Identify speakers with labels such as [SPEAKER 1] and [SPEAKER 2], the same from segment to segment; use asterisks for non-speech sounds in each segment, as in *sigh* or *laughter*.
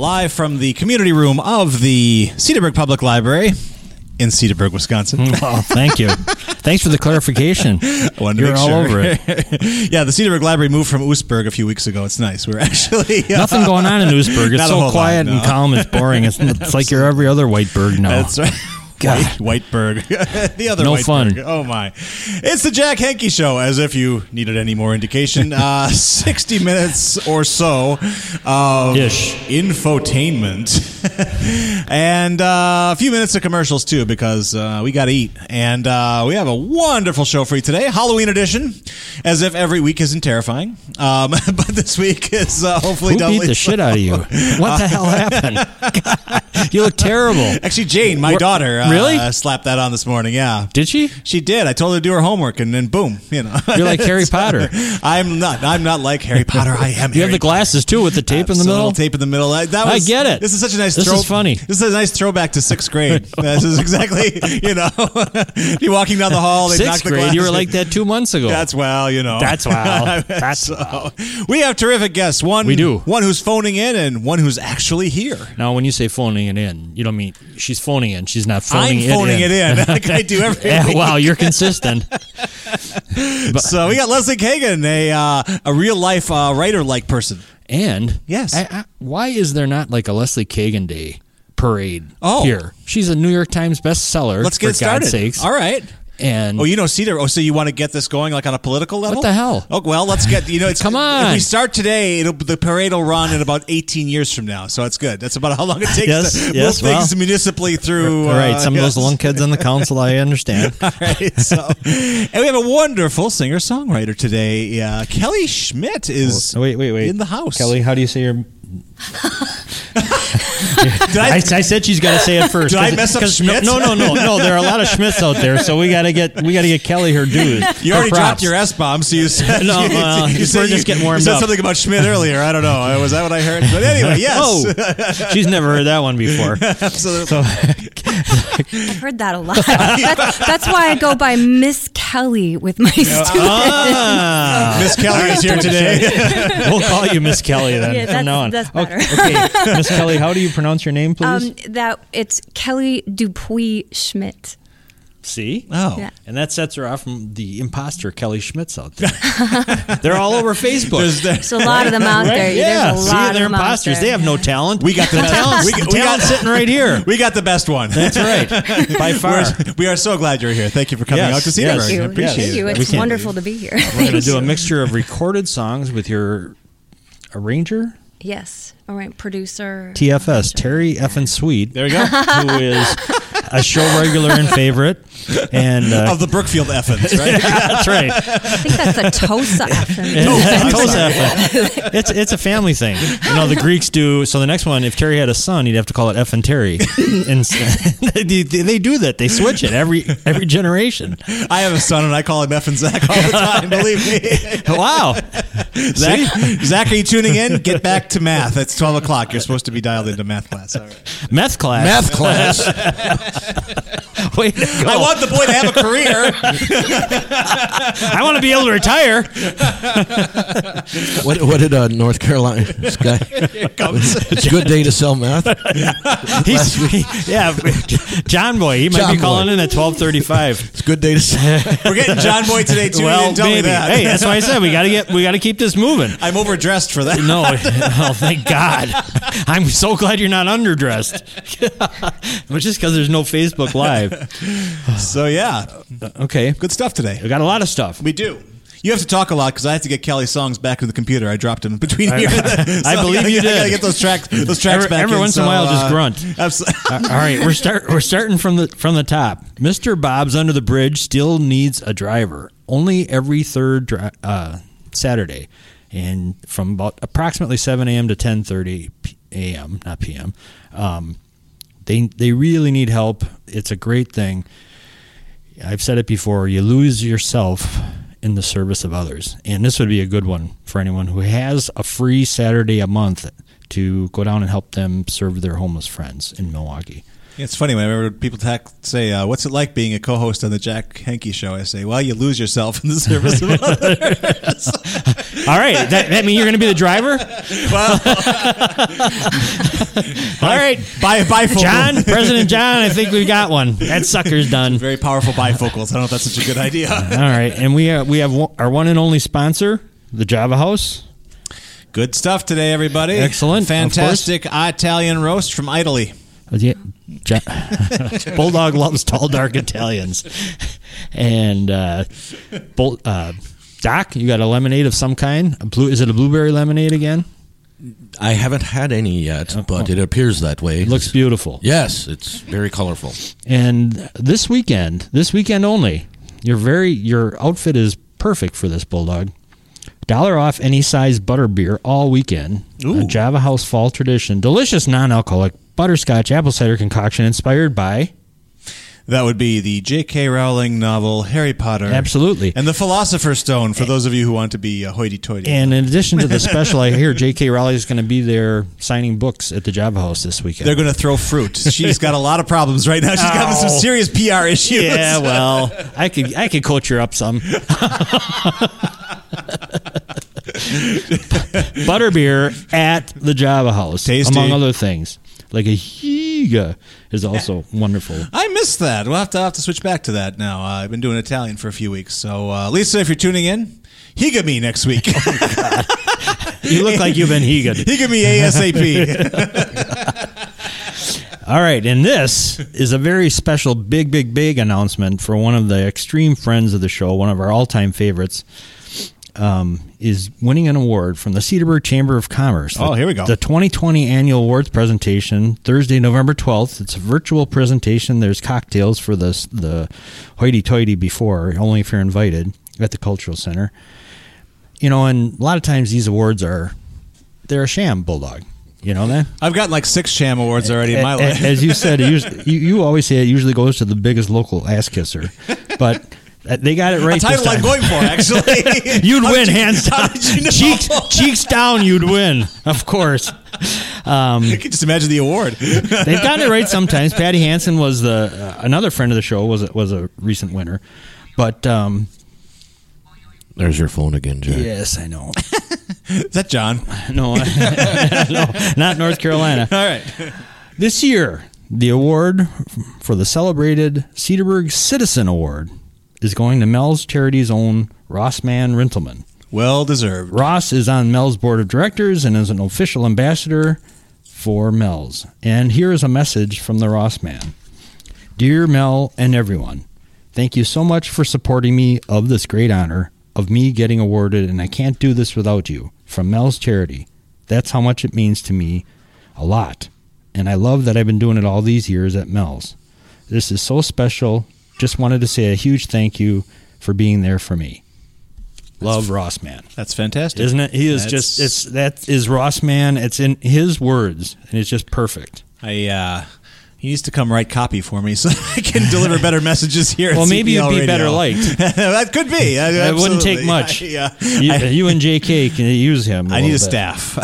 [SPEAKER 1] Live from the community room of the Cedarburg Public Library in Cedarburg, Wisconsin.
[SPEAKER 2] Oh, thank you. Thanks for the clarification. *laughs*
[SPEAKER 1] Wanted to
[SPEAKER 2] You're
[SPEAKER 1] make
[SPEAKER 2] all
[SPEAKER 1] sure.
[SPEAKER 2] over it. *laughs*
[SPEAKER 1] yeah, the Cedarburg Library moved from Oostburg a few weeks ago. It's nice. We're *laughs* actually uh,
[SPEAKER 2] Nothing going on in Oostburg. It's so quiet
[SPEAKER 1] lot,
[SPEAKER 2] and calm. It's boring. It's, it's like you're every other white bird now.
[SPEAKER 1] That's right.
[SPEAKER 2] God.
[SPEAKER 1] White, Whiteburg. *laughs* the other
[SPEAKER 2] No
[SPEAKER 1] Whiteburg.
[SPEAKER 2] fun.
[SPEAKER 1] Oh, my. It's the Jack Henke Show, as if you needed any more indication. *laughs* Uh, 60 minutes or so of
[SPEAKER 2] Ish.
[SPEAKER 1] infotainment. *laughs* and uh, a few minutes of commercials, too, because uh, we got to eat. And uh, we have a wonderful show for you today, Halloween edition, as if every week isn't terrifying. Um, but this week is uh, hopefully
[SPEAKER 2] Who beat the
[SPEAKER 1] so.
[SPEAKER 2] shit out of you? What the hell happened? *laughs* You look terrible.
[SPEAKER 1] Actually, Jane, my
[SPEAKER 2] Where-
[SPEAKER 1] daughter, uh,
[SPEAKER 2] Really?
[SPEAKER 1] slapped that on this morning. Yeah,
[SPEAKER 2] Did she?
[SPEAKER 1] she did. I told her to do her homework, and then boom, you know.
[SPEAKER 2] You're like Harry *laughs* Potter.
[SPEAKER 1] I'm not. I'm not like Harry Potter. I am. *laughs*
[SPEAKER 2] You have
[SPEAKER 1] Harry
[SPEAKER 2] the glasses too with the tape in the middle.
[SPEAKER 1] Tape in the middle. I, that
[SPEAKER 2] I get it.
[SPEAKER 1] This is such a nice.
[SPEAKER 2] This
[SPEAKER 1] throw,
[SPEAKER 2] is funny.
[SPEAKER 1] This is a nice throwback to sixth grade. this is exactly. You know, you're walking down the hall. They
[SPEAKER 2] Sixth
[SPEAKER 1] the
[SPEAKER 2] grade. You were like that two months ago.
[SPEAKER 1] That's well, you know.
[SPEAKER 2] That's well. That's
[SPEAKER 1] so, We have terrific guests. One
[SPEAKER 2] We do.
[SPEAKER 1] One who's phoning in, and one who's actually here.
[SPEAKER 2] now, when you say phoning it in, you don't mean she's phoning in. She's not phoning
[SPEAKER 1] I'm
[SPEAKER 2] it
[SPEAKER 1] phoning
[SPEAKER 2] in.
[SPEAKER 1] it in. *laughs* like I do *laughs* every
[SPEAKER 2] Yeah,
[SPEAKER 1] week.
[SPEAKER 2] wow, you're consistent. *laughs*
[SPEAKER 1] So we got Leslie Kagen, a uh, a real life uh, writer like person.
[SPEAKER 2] And
[SPEAKER 1] Yes.
[SPEAKER 2] I, I, why is there not like a Leslie Kagen Day parade
[SPEAKER 1] Oh.
[SPEAKER 2] here? She's a New York Times bestseller.
[SPEAKER 1] Let's
[SPEAKER 2] for
[SPEAKER 1] get started.
[SPEAKER 2] God's sakes.
[SPEAKER 1] All right.
[SPEAKER 2] And
[SPEAKER 1] Oh, you know Cedar. Oh, so you want to get this going like on a political level?
[SPEAKER 2] What the hell?
[SPEAKER 1] Oh, well, let's get you know. It's, *laughs*
[SPEAKER 2] Come on.
[SPEAKER 1] If we start today, it'll the parade will run in about 18 years from now. So it's good. That's about how long it takes
[SPEAKER 2] Yes,
[SPEAKER 1] to
[SPEAKER 2] yes,
[SPEAKER 1] move
[SPEAKER 2] well.
[SPEAKER 1] things municipally through. *laughs*
[SPEAKER 2] all right,
[SPEAKER 1] uh,
[SPEAKER 2] some of those
[SPEAKER 1] yes.
[SPEAKER 2] lunkheads on the council, I understand. *laughs*
[SPEAKER 1] All right, so and we have a wonderful singer songwriter today. Uh, Kelly Schmidt is
[SPEAKER 2] wait, wait, wait.
[SPEAKER 1] in the house.
[SPEAKER 2] Kelly, how do you say your?
[SPEAKER 1] Did
[SPEAKER 2] I,
[SPEAKER 1] I,
[SPEAKER 2] I said she's got to say it first.
[SPEAKER 1] Did I mess up
[SPEAKER 2] 'cause-
[SPEAKER 1] Schmidt?
[SPEAKER 2] No, no, no, no. There are a lot of Schmidts out there, so we got to get we got to get Kelly her dues.
[SPEAKER 1] you
[SPEAKER 2] her
[SPEAKER 1] already dropped your S bomb, so you said *laughs*
[SPEAKER 2] No,
[SPEAKER 1] you,
[SPEAKER 2] well,
[SPEAKER 1] you
[SPEAKER 2] we're just getting warmed
[SPEAKER 1] you said
[SPEAKER 2] up.
[SPEAKER 1] something about Schmidt earlier. I don't know. Was that what I heard? But anyway, *laughs* yes.
[SPEAKER 2] Oh, she's never heard that one before. *laughs*
[SPEAKER 1] Absolutely.
[SPEAKER 2] So
[SPEAKER 3] I've heard that a lot. that's, that's why I go by Miss Kelly with my students.
[SPEAKER 2] ah,
[SPEAKER 1] Miss Kelly is here today. *laughs*
[SPEAKER 2] we'll call you Miss Kelly then
[SPEAKER 3] Yeah,
[SPEAKER 2] from now on.
[SPEAKER 3] that's- that's better.
[SPEAKER 2] Okay, okay. Miss Kelly, how do you pronounce your name, please?
[SPEAKER 3] Um, that it's Kelly Dupuy Schmidt.
[SPEAKER 2] See?
[SPEAKER 1] Oh.
[SPEAKER 3] Yeah.
[SPEAKER 2] And that sets her off from the imposter Kelly Schmitz out there. *laughs* they're all over Facebook.
[SPEAKER 1] There's, there's,
[SPEAKER 3] There's a lot of them out there.
[SPEAKER 2] yeah,
[SPEAKER 3] There's a
[SPEAKER 2] see,
[SPEAKER 3] lot
[SPEAKER 2] they're
[SPEAKER 3] of them out
[SPEAKER 2] imposters. They have no talent.
[SPEAKER 1] we got the *laughs*
[SPEAKER 2] talent.
[SPEAKER 1] we,
[SPEAKER 2] we,
[SPEAKER 1] we got
[SPEAKER 2] sitting right *laughs* here.
[SPEAKER 1] We got the best one.
[SPEAKER 2] That's right, by far.
[SPEAKER 1] We're, we are so glad you're here. Thank you for coming
[SPEAKER 2] Yes,
[SPEAKER 1] out to see
[SPEAKER 2] yes.
[SPEAKER 1] us.
[SPEAKER 3] Thank you.
[SPEAKER 1] I appreciate
[SPEAKER 3] Thank you.
[SPEAKER 1] it.
[SPEAKER 3] It's
[SPEAKER 2] can't-
[SPEAKER 3] wonderful to be here.
[SPEAKER 2] We're going to do a mixture of recorded songs with your arranger,
[SPEAKER 3] yes. All right. Producer.
[SPEAKER 2] TFS, Terry Effin Sweet,
[SPEAKER 1] There you go.
[SPEAKER 2] who is a show regular and favorite. And uh,
[SPEAKER 1] of the Brookfield Effins, right? *laughs*
[SPEAKER 2] that's right.
[SPEAKER 3] I think that's a Tosa effing.
[SPEAKER 2] Tosa Effin. It's it's a family thing. You know, the Greeks do. So the next one, if Terry had a son, he'd have to call it Effin Terry. *laughs* And they, they do that. They switch it every every generation.
[SPEAKER 1] I have a son and I call him Effin Zach all the time. Believe me. *laughs*
[SPEAKER 2] Wow.
[SPEAKER 1] Zach, Zach, are you tuning in? Get back to math. It's twelve o'clock. You're supposed to be dialed into math class. All right.
[SPEAKER 2] Meth class.
[SPEAKER 4] Math class.
[SPEAKER 2] Wait, to go.
[SPEAKER 1] I want the boy to have a career. *laughs*
[SPEAKER 2] I want to be able to retire.
[SPEAKER 4] what, what did uh, North Carolina this guy? It's a good day to sell meth. *laughs*
[SPEAKER 2] He's, he- yeah, John Boy. He might
[SPEAKER 4] John
[SPEAKER 2] be
[SPEAKER 4] Boy.
[SPEAKER 2] calling in at twelve thirty-five.
[SPEAKER 4] It's a good day to sell. *laughs*
[SPEAKER 1] We're getting John Boy today too. you
[SPEAKER 2] well,
[SPEAKER 1] didn't tell me
[SPEAKER 2] maybe.
[SPEAKER 1] that.
[SPEAKER 2] Hey, that's why I said we got to get we got to keep this moving.
[SPEAKER 1] I'm overdressed for that.
[SPEAKER 2] No, oh thank God! I'm so glad you're not underdressed. but just because there's no Facebook Live. *laughs*
[SPEAKER 1] So yeah,
[SPEAKER 2] Okay,
[SPEAKER 1] good stuff today.
[SPEAKER 2] we got a lot of stuff.
[SPEAKER 1] We do. You have to talk a lot because I have to get Kelly's songs back in the computer. I dropped them between here. and there. *laughs*
[SPEAKER 2] I believe
[SPEAKER 1] gotta,
[SPEAKER 2] you
[SPEAKER 1] I gotta
[SPEAKER 2] did.
[SPEAKER 1] get those tracks. Those tracks
[SPEAKER 2] Every-
[SPEAKER 1] back.
[SPEAKER 2] every
[SPEAKER 1] in,
[SPEAKER 2] once in a
[SPEAKER 1] so,
[SPEAKER 2] while, just
[SPEAKER 1] uh,
[SPEAKER 2] grunt.
[SPEAKER 1] abso- *laughs*
[SPEAKER 2] All right, we're start we're starting from the from the top. Mr. Bob's Under the Bridge still needs a driver. Only every third dri- uh, Saturday, and from about approximately seven a.m. to ten thirty a.m. not p.m. Um, they they really need help. It's a great thing. I've said it before. You lose yourself in the service of others, and this would be a good one for anyone who has a free Saturday a month to go down and help them serve their homeless friends in Milwaukee.
[SPEAKER 1] It's funny whenever people tack, say, uh, "What's it like being a co-host on the Jack Henke Show?" I say, "Well, you lose yourself in the service of others." *laughs*
[SPEAKER 2] All right, that, that mean you're going to be the driver? *laughs* Well, *laughs* All right,
[SPEAKER 1] Bi- bifocal.
[SPEAKER 2] John, President John, I think we got one. That sucker's done.
[SPEAKER 1] very powerful bifocals. I don't know if that's such a good idea.
[SPEAKER 2] All right, and we uh, we have one, our one and only sponsor, the Java House.
[SPEAKER 1] Good stuff today, everybody.
[SPEAKER 2] Excellent,
[SPEAKER 1] fantastic Italian roast from Italy.
[SPEAKER 2] Yeah, Ja- *laughs* Bulldog loves tall, dark Italians, and uh, Bull, uh, Doc, you got a lemonade of some kind. A blue, is it a blueberry lemonade again?
[SPEAKER 4] I haven't had any yet, but it appears that way.
[SPEAKER 2] It looks beautiful.
[SPEAKER 4] Yes, it's very colorful.
[SPEAKER 2] And this weekend, this weekend only, your very your outfit is perfect for this bulldog. Dollar off any size butter beer all weekend. A Java House fall tradition, delicious non-alcoholic butterscotch apple cider concoction inspired by
[SPEAKER 1] That would be the J.K. Rowling novel Harry Potter.
[SPEAKER 2] Absolutely.
[SPEAKER 1] And the Philosopher's Stone for those of you who want to be uh, hoity-toity.
[SPEAKER 2] And in addition to the *laughs* special, I hear J.K. Rowling is going to be there signing books at the Java House this weekend.
[SPEAKER 1] They're going to throw fruit. She's got a lot of problems right now. She's got some serious PR issues.
[SPEAKER 2] yeah, well, I could I could coach her up some. *laughs* Butterbeer at the Java House,
[SPEAKER 1] Tasty.
[SPEAKER 2] among other things. Like a higa is also *laughs* wonderful.
[SPEAKER 1] I missed that. We'll have to I'll have to switch back to that now. Uh, I've been doing Italian for a few weeks. So, uh, Lisa, if you're tuning in, higa me next week. *laughs*
[SPEAKER 2] You look like you've been higa. *laughs*
[SPEAKER 1] higa me ASAP.
[SPEAKER 2] All right, and this is a very special, big, big, big announcement for one of the extreme friends of the show, one of our all-time favorites. Um, is winning an award from the Cedarburg Chamber of Commerce.
[SPEAKER 1] Oh, here we go.
[SPEAKER 2] The 2020 annual awards presentation, Thursday, November 12th. It's a virtual presentation. There's cocktails for the the hoity-toity before, only if you're invited at the Cultural Center. You know, and a lot of times these awards are they're a sham bulldog. You know that?
[SPEAKER 1] I've gotten like six sham awards already in my life.
[SPEAKER 2] As you said, *laughs* you, you always say it usually goes to the biggest local ass kisser, but they got it
[SPEAKER 1] a
[SPEAKER 2] right.
[SPEAKER 1] title
[SPEAKER 2] this
[SPEAKER 1] I'm going for, actually. *laughs*
[SPEAKER 2] You'd *laughs*
[SPEAKER 1] How
[SPEAKER 2] win
[SPEAKER 1] you-
[SPEAKER 2] hands *laughs*
[SPEAKER 1] how
[SPEAKER 2] down.
[SPEAKER 1] did you know?
[SPEAKER 2] Cheeks cheeks down, you'd win. Of course. Um,
[SPEAKER 1] You can just imagine the award.
[SPEAKER 2] they've gotten it right sometimes. Patty Hansen was the uh, another friend of the show was was a recent winner, but um,
[SPEAKER 4] There's your phone again, Jack.
[SPEAKER 2] yes, I know.
[SPEAKER 1] Is that John?
[SPEAKER 2] No, no, not North Carolina.
[SPEAKER 1] All right.
[SPEAKER 2] This year, The award for the celebrated Cedarburg Citizen Award is going to Mel's Charity's own Rossman Rintelman.
[SPEAKER 1] Well deserved.
[SPEAKER 2] Ross is on Mel's board of directors and is an official ambassador for Mel's. And here is a message from the Ross man. Dear Mel and everyone, thank you so much for supporting me of this great honor of me getting awarded, and I can't do this without you. From Mel's Charity. That's how much it means to me. A lot. And I love that I've been doing it all these years at Mel's. This is so special. Just wanted to say a huge thank you for being there for me. Love Ross man.
[SPEAKER 1] That's fantastic.
[SPEAKER 2] Isn't it? He is
[SPEAKER 1] That's-
[SPEAKER 2] just it's that is Ross man. It's in his words and it's just perfect.
[SPEAKER 1] I uh he needs to come write copy for me so *laughs* I can deliver better *laughs* messages here. at
[SPEAKER 2] Well, maybe
[SPEAKER 1] CPL
[SPEAKER 2] you'd be
[SPEAKER 1] Radio.
[SPEAKER 2] better liked. *laughs*
[SPEAKER 1] that could be.
[SPEAKER 2] It wouldn't take much.
[SPEAKER 1] Yeah,
[SPEAKER 2] You,
[SPEAKER 1] I,
[SPEAKER 2] you and JK can use him.
[SPEAKER 1] I need a
[SPEAKER 2] bit.
[SPEAKER 1] staff.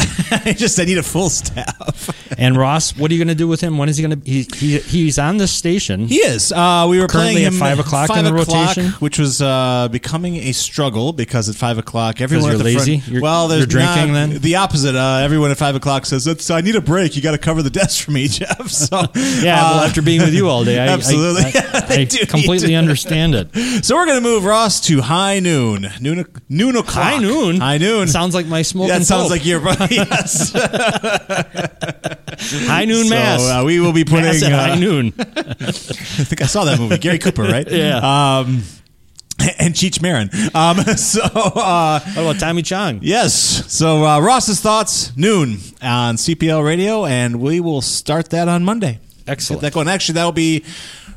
[SPEAKER 1] I just I need a full staff.
[SPEAKER 2] And Ross, what are you going to do with him? When is he going to? He, he he's on the station.
[SPEAKER 1] He is. Uh, we were
[SPEAKER 2] Currently
[SPEAKER 1] playing
[SPEAKER 2] at 5 o'clock in the
[SPEAKER 1] o'clock,
[SPEAKER 2] rotation?
[SPEAKER 1] which was uh, becoming a struggle because at five o'clock everyone
[SPEAKER 2] you're
[SPEAKER 1] at the front-
[SPEAKER 2] lazy? You're-
[SPEAKER 1] well, there's
[SPEAKER 2] you're drinking
[SPEAKER 1] not-
[SPEAKER 2] then?
[SPEAKER 1] The opposite. Uh, everyone at five o'clock says, "It's- "I need a break. You got to cover the desk for me, Jeff." So
[SPEAKER 2] yeah, well,
[SPEAKER 1] uh,
[SPEAKER 2] after being with you all day, I,
[SPEAKER 1] absolutely.
[SPEAKER 2] I, *laughs* I, I completely *laughs* understand it.
[SPEAKER 1] So we're going to move Ross to high noon, noon, noon o'clock.
[SPEAKER 2] High noon.
[SPEAKER 1] high noon.
[SPEAKER 2] Sounds like my smoking.
[SPEAKER 1] that sounds
[SPEAKER 2] Pope.
[SPEAKER 1] like your *laughs* yes.
[SPEAKER 2] high noon mass.
[SPEAKER 1] So uh, we will be putting. uh,
[SPEAKER 2] high noon.
[SPEAKER 1] I think I saw that movie. Gary Cooper, right?
[SPEAKER 2] Yeah.
[SPEAKER 1] Um, and Cheech Marin. Um, so uh,
[SPEAKER 2] What about Tommy Chong?
[SPEAKER 1] yes. So uh, Ross's thoughts noon on CPL Radio, and we will start that on Monday.
[SPEAKER 2] Excellent.
[SPEAKER 1] Get that going. Actually, that'll be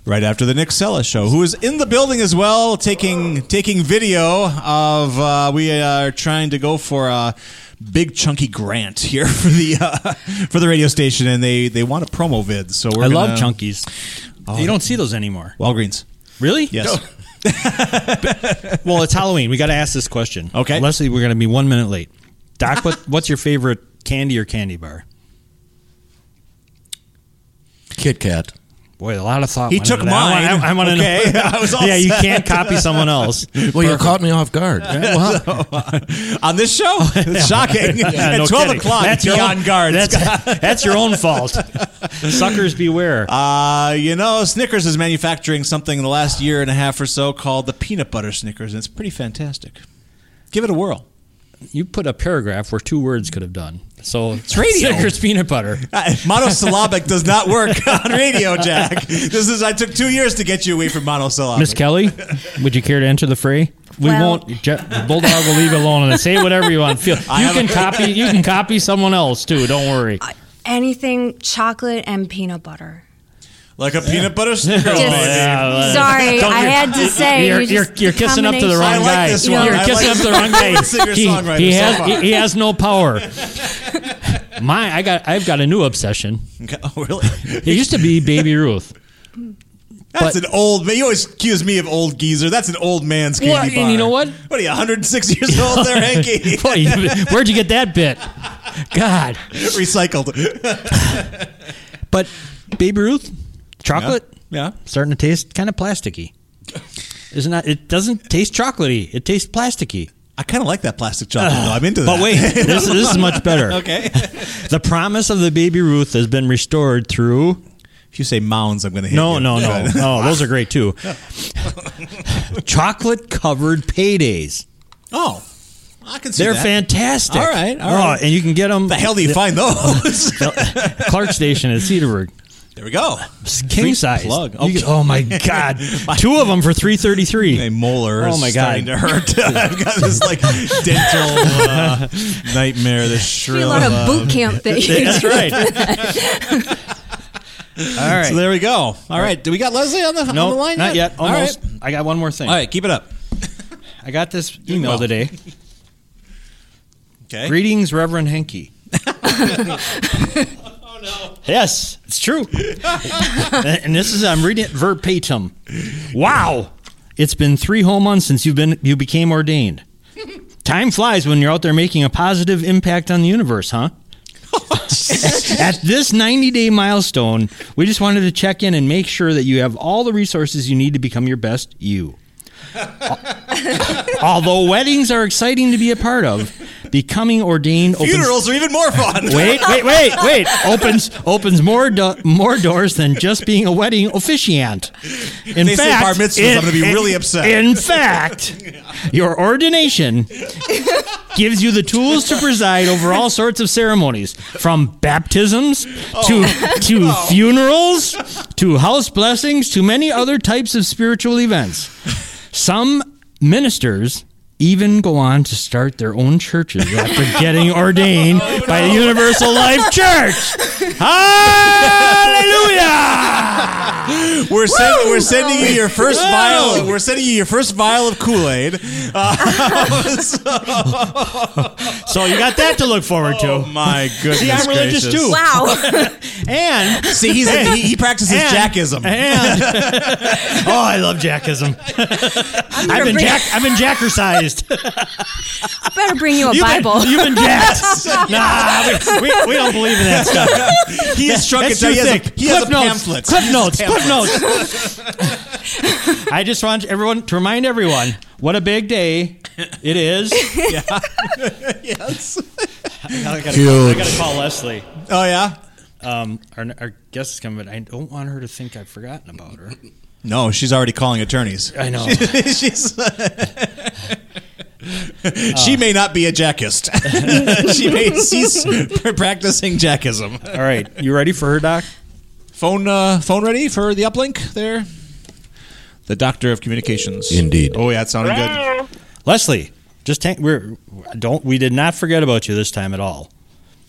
[SPEAKER 1] right after the Nick Sella show, who is in the building as well, taking taking video of. Uh, we are trying to go for a big chunky grant here *laughs* for the uh, for the radio station, and they they want a promo vid. So we're
[SPEAKER 2] I love
[SPEAKER 1] gonna-
[SPEAKER 2] chunkies. you don't see those anymore.
[SPEAKER 1] Walgreens.
[SPEAKER 2] Really?
[SPEAKER 1] Yes. *laughs*
[SPEAKER 2] Well, it's Halloween. We got to ask this question.
[SPEAKER 1] Okay.
[SPEAKER 2] Leslie, we're going to be one minute late. Doc, what, what's your favorite candy or candy bar?
[SPEAKER 4] Kit Kat.
[SPEAKER 2] Boy, a lot of thought.
[SPEAKER 1] He
[SPEAKER 2] went
[SPEAKER 1] took
[SPEAKER 2] into. I
[SPEAKER 1] mine.
[SPEAKER 2] wanna- I, want to
[SPEAKER 1] Okay.
[SPEAKER 2] know. *laughs*
[SPEAKER 1] I was all
[SPEAKER 2] yeah, you
[SPEAKER 1] set.
[SPEAKER 2] can't copy someone else. *laughs*
[SPEAKER 4] Well, you caught me off guard. *laughs*
[SPEAKER 1] on this show. It's shocking.
[SPEAKER 2] Yeah,
[SPEAKER 1] At
[SPEAKER 2] no
[SPEAKER 1] twelve
[SPEAKER 2] kidding.
[SPEAKER 1] o'clock,
[SPEAKER 2] That's
[SPEAKER 1] be
[SPEAKER 2] your
[SPEAKER 1] on
[SPEAKER 2] own,
[SPEAKER 1] guard.
[SPEAKER 2] That's, that's your own fault. Suckers beware.
[SPEAKER 1] Uh, you know, Snickers is manufacturing something in the last year and a half or so called the peanut butter Snickers, and it's pretty fantastic. Give it a whirl.
[SPEAKER 2] You put a paragraph where two words could have done. So it's
[SPEAKER 1] radio.
[SPEAKER 2] Snickers peanut butter.
[SPEAKER 1] Uh, monosyllabic does not work *laughs* on radio, Jack. This is I took two years to get you away from monosyllabic.
[SPEAKER 2] Miss Kelly, would you care to enter the fray? We
[SPEAKER 3] Well-
[SPEAKER 2] won't. Je- Bulldog will leave it alone and say whatever you want. Feel you can
[SPEAKER 1] a-
[SPEAKER 2] copy. You can copy someone else too. Don't worry.
[SPEAKER 3] Anything chocolate and peanut butter.
[SPEAKER 1] Like a peanut butter Snickers.
[SPEAKER 3] Just-
[SPEAKER 1] baby.
[SPEAKER 2] well,
[SPEAKER 3] Sorry,
[SPEAKER 2] don't-
[SPEAKER 3] I had to say.
[SPEAKER 2] You're,
[SPEAKER 3] you
[SPEAKER 2] you're, you're kissing up to the
[SPEAKER 3] combination.
[SPEAKER 2] wrong
[SPEAKER 1] I like
[SPEAKER 2] guy.
[SPEAKER 1] this
[SPEAKER 3] one.
[SPEAKER 2] You're
[SPEAKER 3] I
[SPEAKER 2] kissing
[SPEAKER 1] like
[SPEAKER 2] up to the wrong guy. *laughs* he, he has
[SPEAKER 1] far.
[SPEAKER 2] he, he has no power. My I got I've got a new obsession. *laughs*
[SPEAKER 1] Oh, really?
[SPEAKER 2] It used to be Baby Ruth.
[SPEAKER 1] That's an old man. You always accuse me of old geezer. That's an old man's candy
[SPEAKER 2] Well, and you know what?
[SPEAKER 1] What are you, 106 years old *laughs* there, Hanky?
[SPEAKER 2] Boy, where'd you get that bit? God.
[SPEAKER 1] Recycled.
[SPEAKER 2] But Baby Ruth, chocolate,
[SPEAKER 1] Yeah.
[SPEAKER 2] starting to taste kind of plasticky. Isn't that? It doesn't taste chocolatey. It tastes plasticky.
[SPEAKER 1] I kind of like that plastic chocolate, though. I'm into that.
[SPEAKER 2] But wait, *laughs* this, this is much better. *laughs*
[SPEAKER 1] okay.
[SPEAKER 2] The promise of the Baby Ruth has been restored through.
[SPEAKER 1] If you say mounds, I'm going to hit
[SPEAKER 2] No,
[SPEAKER 1] you.
[SPEAKER 2] no, no,
[SPEAKER 1] Good.
[SPEAKER 2] Oh, no. Those are great too. *laughs* Chocolate covered paydays.
[SPEAKER 1] Oh, I can see
[SPEAKER 2] They're
[SPEAKER 1] that.
[SPEAKER 2] fantastic.
[SPEAKER 1] All right, all
[SPEAKER 2] oh,
[SPEAKER 1] right.
[SPEAKER 2] and you can get them.
[SPEAKER 1] The hell do you find those?
[SPEAKER 2] Clark Station at Cedarburg,
[SPEAKER 1] there we go.
[SPEAKER 2] king
[SPEAKER 1] Free
[SPEAKER 2] size.
[SPEAKER 1] plug.
[SPEAKER 2] You
[SPEAKER 1] Okay.
[SPEAKER 2] get- oh my *laughs* god, two of them for 333.
[SPEAKER 1] A
[SPEAKER 2] three.
[SPEAKER 1] molar
[SPEAKER 2] Oh
[SPEAKER 1] is
[SPEAKER 2] my
[SPEAKER 1] starting
[SPEAKER 2] God.
[SPEAKER 1] to hurt. *laughs* I've got this like dental uh, nightmare. This
[SPEAKER 3] Be
[SPEAKER 1] shrill.
[SPEAKER 3] a lot of
[SPEAKER 1] uh,
[SPEAKER 3] boot camp that *laughs* you
[SPEAKER 2] That's right. All right.
[SPEAKER 1] So there we go. All right. Do we got Leslie on the, on
[SPEAKER 2] no,
[SPEAKER 1] the line?
[SPEAKER 2] not yet.
[SPEAKER 1] All right.
[SPEAKER 2] Almost. I got one more thing.
[SPEAKER 1] All right. Keep it up.
[SPEAKER 2] I got this email
[SPEAKER 1] well.
[SPEAKER 2] today.
[SPEAKER 1] Okay.
[SPEAKER 2] Greetings, Reverend Henke. Yes, it's true. *laughs* and this is I'm reading it verbatim. Wow. It's been three whole months since you've been you became ordained. Time flies when you're out there making a positive impact on the universe, huh? *laughs* At this 90 day milestone, we just wanted to check in and make sure that you have all the resources you need to become your best you. *laughs* Although weddings are exciting to be a part of, Becoming ordained opens
[SPEAKER 1] Funerals are even more fun. *laughs*
[SPEAKER 2] Wait, wait, wait, wait. Opens opens more do- more doors than just being a wedding officiant. In
[SPEAKER 1] They say
[SPEAKER 2] fact,
[SPEAKER 1] bar mitzvahs, I'm gonna be really upset.
[SPEAKER 2] In fact, your ordination gives you the tools to preside over all sorts of ceremonies, from baptisms to oh. to funerals to house blessings to many other types of spiritual events. Some ministers even go on to start their own churches *laughs* after getting ordained oh, by the Universal Life Church. *laughs* Hallelujah! *gasps*
[SPEAKER 1] We're sending we're sending you your first vial. We're sending you your first vial of Kool Aid.
[SPEAKER 2] Uh, *laughs* so you got that to look forward to.
[SPEAKER 1] Oh my goodness! *laughs*
[SPEAKER 2] See, I'm religious
[SPEAKER 1] gracious.
[SPEAKER 2] too.
[SPEAKER 3] Wow. *laughs*
[SPEAKER 2] And
[SPEAKER 1] See, he's he, he practices
[SPEAKER 2] And-
[SPEAKER 1] jackism.
[SPEAKER 2] And oh, I love jackism. I've been
[SPEAKER 3] bring-
[SPEAKER 2] jack. I've been jackersized.
[SPEAKER 3] I better bring you a
[SPEAKER 2] You've
[SPEAKER 3] Bible.
[SPEAKER 2] Been, you've been jacked. nah, we, we, we don't believe in that stuff.
[SPEAKER 1] he has shrunk
[SPEAKER 2] That's
[SPEAKER 1] it down.
[SPEAKER 2] too
[SPEAKER 1] He has a,
[SPEAKER 2] thick.
[SPEAKER 1] he has
[SPEAKER 2] Cliff
[SPEAKER 1] a
[SPEAKER 2] notes.
[SPEAKER 1] pamphlet.
[SPEAKER 2] Cliff notes.
[SPEAKER 1] a
[SPEAKER 2] Cliff notes. I just want everyone to remind everyone what a big day it is. *laughs*
[SPEAKER 1] Yes.
[SPEAKER 2] I gotta, call, I gotta call Leslie.
[SPEAKER 1] Oh yeah.
[SPEAKER 2] Um, our, our guest is coming, but I don't want her to think I've forgotten about her.
[SPEAKER 1] No, she's already calling attorneys.
[SPEAKER 2] I know. *laughs*
[SPEAKER 1] she's. *laughs* she may not be a jackist. she may cease practicing jackism.
[SPEAKER 2] All right, you ready for her, Doc?
[SPEAKER 1] Phone, uh, phone ready for the uplink there. The doctor of communications.
[SPEAKER 4] Indeed.
[SPEAKER 1] Oh yeah, it sounded good.
[SPEAKER 2] Leslie, just hang, we're don't we did not forget about you this time at all.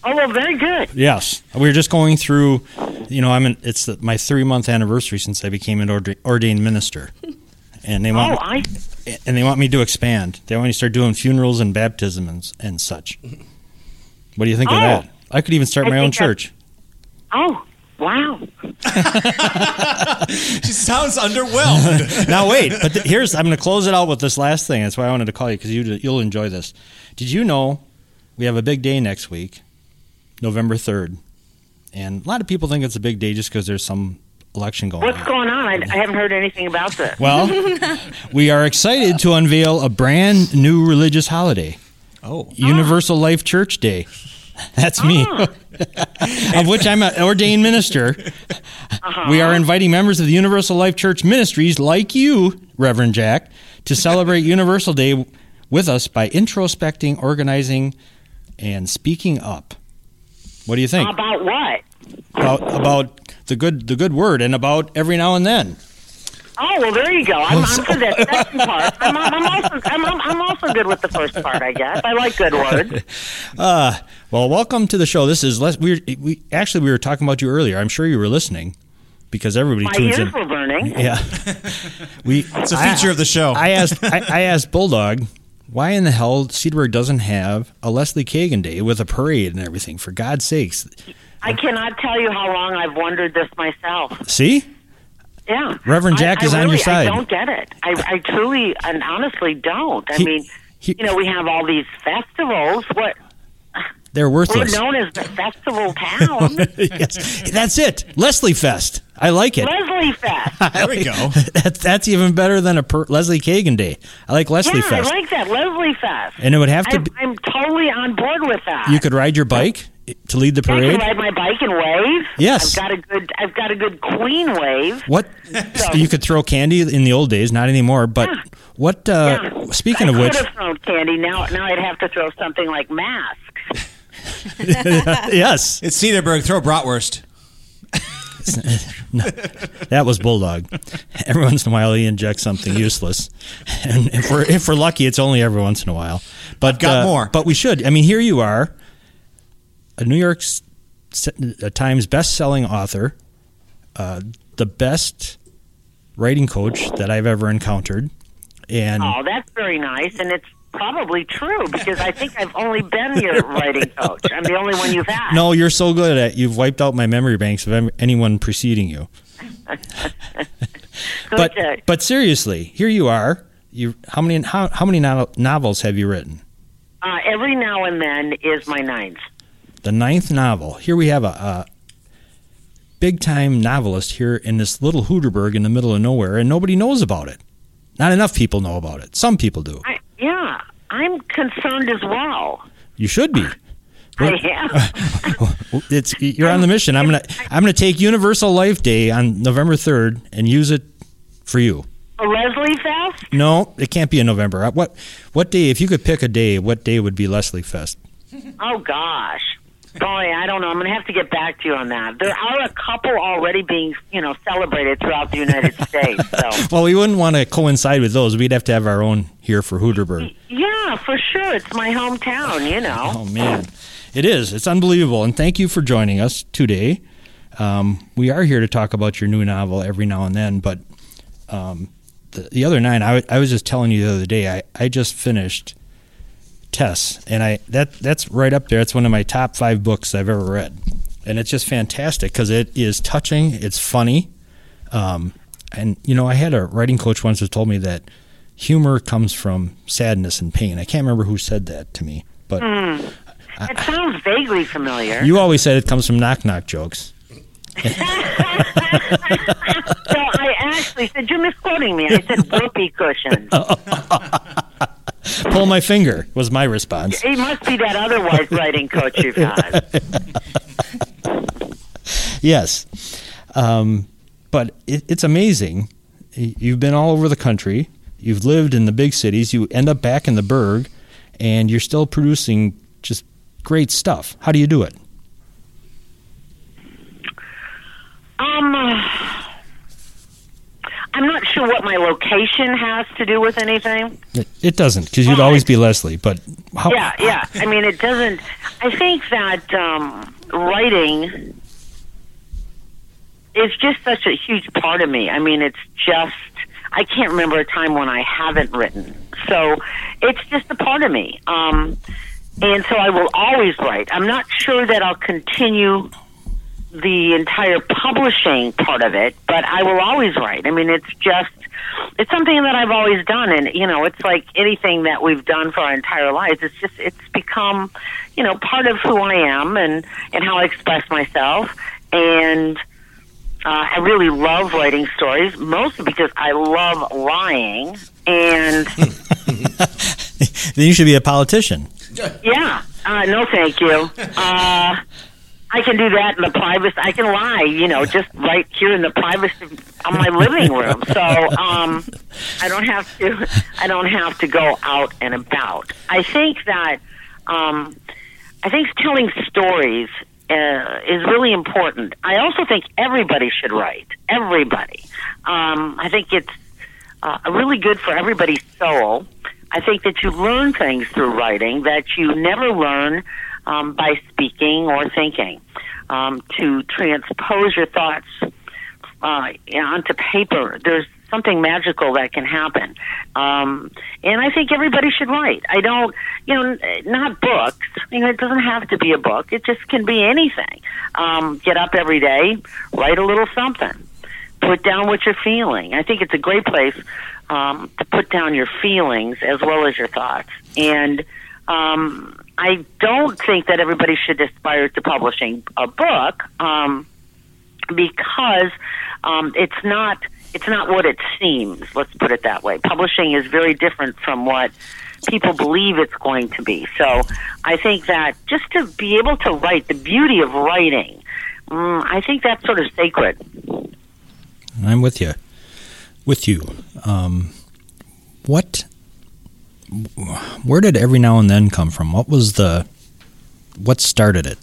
[SPEAKER 5] Oh, well, very good.
[SPEAKER 2] Yes, we were just going through. You know, I'm in, it's the, my three month anniversary since I became an orda- ordained minister, and they
[SPEAKER 5] Oh,
[SPEAKER 2] want
[SPEAKER 5] I.
[SPEAKER 2] and they want me to expand. They want me to start doing funerals and baptisms and, and such. What do you think of
[SPEAKER 5] Oh.
[SPEAKER 2] that? I could even start
[SPEAKER 5] I
[SPEAKER 2] my own
[SPEAKER 5] think that-
[SPEAKER 2] church.
[SPEAKER 5] Oh, wow. *laughs*
[SPEAKER 1] She sounds underwhelmed. *laughs*
[SPEAKER 2] now wait, but th- here's I'm going to close it out with this last thing. That's why I wanted to call you because you you'll enjoy this. Did you know we have a big day next week, November third, and a lot of people think it's a big day just because there's some election going on.
[SPEAKER 5] What's
[SPEAKER 2] on.
[SPEAKER 5] going on? I, I haven't heard anything about this.
[SPEAKER 2] Well, *laughs* we are excited to unveil a brand new religious holiday,
[SPEAKER 1] oh,
[SPEAKER 2] Universal Life Church Day. That's me, oh. *laughs* of which I'm an ordained minister. We are inviting members of the Universal Life Church Ministries, like you, Reverend Jack, to celebrate Universal Day with us by introspecting, organizing, and speaking up. What do you think
[SPEAKER 5] About what?
[SPEAKER 2] about about the good the good word and about every now and then?
[SPEAKER 5] Oh, well, there you go. I'm, I'm *laughs* for that second part. I'm, I'm, also, I'm, I'm I'm also good with the first part, I guess. I like good words. *laughs*
[SPEAKER 2] Uh, well, welcome to the show. This is Les. We, we actually we were talking about you earlier. I'm sure you were listening because everybody
[SPEAKER 5] My
[SPEAKER 2] tunes
[SPEAKER 5] ears
[SPEAKER 2] in.
[SPEAKER 5] were burning. *laughs*
[SPEAKER 2] Yeah, we.
[SPEAKER 1] it's a feature of the show.
[SPEAKER 2] I asked. I, I asked Bulldog, why in the hell Cedarburg doesn't have a Leslie Kagen Day with a parade and everything? For God's sakes,
[SPEAKER 5] I cannot tell you how long I've wondered this myself.
[SPEAKER 2] see.
[SPEAKER 5] Yeah.
[SPEAKER 2] Reverend Jack
[SPEAKER 5] I
[SPEAKER 2] is on
[SPEAKER 5] really-
[SPEAKER 2] your side.
[SPEAKER 5] I don't get it. I, I truly and honestly don't. I
[SPEAKER 2] He-
[SPEAKER 5] mean,
[SPEAKER 2] he-
[SPEAKER 5] you know, we have all these festivals. What
[SPEAKER 2] They're
[SPEAKER 5] we're
[SPEAKER 2] worthless.
[SPEAKER 5] known as the festival *laughs* town.
[SPEAKER 2] yes, that's it. Leslie Fest. I like it.
[SPEAKER 5] Leslie Fest. *laughs*
[SPEAKER 1] there we go. *laughs*
[SPEAKER 2] that's, that's even better than a per- Leslie Kagen Day. I like Leslie
[SPEAKER 5] yeah,
[SPEAKER 2] Fest.
[SPEAKER 5] I like that Leslie Fest.
[SPEAKER 2] and it would have to.
[SPEAKER 5] I'm,
[SPEAKER 2] Be,
[SPEAKER 5] I'm totally on board with that.
[SPEAKER 2] you could ride your bike to lead the parade.
[SPEAKER 5] I
[SPEAKER 2] parade.
[SPEAKER 5] can ride my bike and wave.
[SPEAKER 2] Yes.
[SPEAKER 5] I've got a good. I've got a good queen wave.
[SPEAKER 2] What so. you could throw candy in the old days, not anymore. But what? Uh,
[SPEAKER 5] Yeah.
[SPEAKER 2] Speaking
[SPEAKER 5] I
[SPEAKER 2] of which,
[SPEAKER 5] could have thrown candy. Now, now I'd have to throw something like masks. *laughs*
[SPEAKER 2] yes,
[SPEAKER 1] It's Cedarburg. Throw bratwurst.
[SPEAKER 2] that was bulldog. Every once in a while, he injects something useless, and if we're if we're lucky, it's only every once in a while. But
[SPEAKER 1] got
[SPEAKER 2] uh,
[SPEAKER 1] more.
[SPEAKER 2] But we should. I mean, here you are, a New York S- S- Times best-selling author, uh, the best writing coach that I've ever encountered, and
[SPEAKER 5] Oh, that's very nice, and it's probably true because I think I've only been your writing coach. I'm the only one you've had.
[SPEAKER 2] No, you're so good at it. You've wiped out my memory banks of anyone preceding you. *laughs* but but seriously, here you are. You how many how, how many no- novels have you written?
[SPEAKER 5] Uh, every now and then is my ninth.
[SPEAKER 2] The ninth novel. Here we have a, a big time novelist here in this little Hooterberg in the middle of nowhere, and nobody knows about it. Not enough people know about it. Some people do.
[SPEAKER 5] I, yeah, I'm concerned as well.
[SPEAKER 2] You should be.
[SPEAKER 5] I am. *laughs*
[SPEAKER 2] It's you're on the mission. I'm gonna I'm gonna take Universal Life Day on November third and use it for you.
[SPEAKER 5] A Leslie Fest?
[SPEAKER 2] No, it can't be in November. Uh, What what day? If you could pick a day, what day would be Leslie Fest?
[SPEAKER 5] Oh gosh. Boy, I don't know. I'm going to have to get back to you on that. There are a couple already being, you know, celebrated throughout the United *laughs* States. So,
[SPEAKER 2] Well, we wouldn't want to coincide with those. We'd have to have our own here for Hooterberg.
[SPEAKER 5] yeah, for sure. It's my hometown, you know. *laughs*
[SPEAKER 2] Oh man, it is. It's unbelievable. And thank you for joining us today. Um, we are here to talk about your new novel every now and then, but um, the, the other night, I, was just telling you the other day, I, I just finished Tess, and I that that's right up there. It's one of my top five books I've ever read, and it's just fantastic because it is touching. It's funny, um, and you know, I had a writing coach once who told me that humor comes from sadness and pain. I can't remember who said that to me, but
[SPEAKER 5] Hmm. It sounds vaguely familiar.
[SPEAKER 2] you always said it comes from knock knock jokes. *laughs*
[SPEAKER 5] so I actually said, you're misquoting me. I said *laughs* whoopee cushions.
[SPEAKER 2] Pull my finger was my response.
[SPEAKER 5] He must be that otherwise writing coach you've had.
[SPEAKER 2] Yes, um, but it, it's amazing. You've been all over the country. You've lived in the big cities. You end up back in the burg, and you're still producing just great stuff. How do you do it?
[SPEAKER 5] Um, I'm not sure what my location has to do with anything.
[SPEAKER 2] It, it doesn't, because you'd always be Leslie. But how,
[SPEAKER 5] Yeah, yeah. I mean, it doesn't. I think that um, writing is just such a huge part of me. I mean, it's just. I can't remember a time when I haven't written. So it's just a part of me. Um, and so I will always write. I'm not sure that I'll continue the entire publishing part of it, but I will always write. I mean, it's just it's something that I've always done, and you know, it's like anything that we've done for our entire lives. It's just it's become, you know, part of who I am and and how I express myself, and uh, I really love writing stories, mostly because I love lying, and *laughs*
[SPEAKER 2] then you should be a politician.
[SPEAKER 5] yeah, uh, no, thank you. Uh, I can do that in the privacy. I can lie, you know, just right here in the privacy of my living room. So um, I don't have to. I don't have to go out and about. I think that um, I think telling stories uh, is really important. I also think everybody should write. Everybody. Um, I think it's uh, really good for everybody's soul. I think that you learn things through writing that you never learn um, by speaking or thinking. Um, to transpose your thoughts uh, onto paper, there's something magical that can happen. Um, and I think everybody should write. I don't, you know, not books. You know, it doesn't have to be a book. It just can be anything. Um, get up every day, write a little something, put down what you're feeling. I think it's a great place um, to put down your feelings as well as your thoughts. And um, I don't think that everybody should aspire to publishing a book um, because um, it's not it's not what it seems. Let's put it that way. Publishing is very different from what people believe it's going to be. So I think that just to be able to write, the beauty of writing, mm, I think that's sort of sacred.
[SPEAKER 2] I'm with you. With you. Um, what? Where did every now and then come from? What was the? What started it?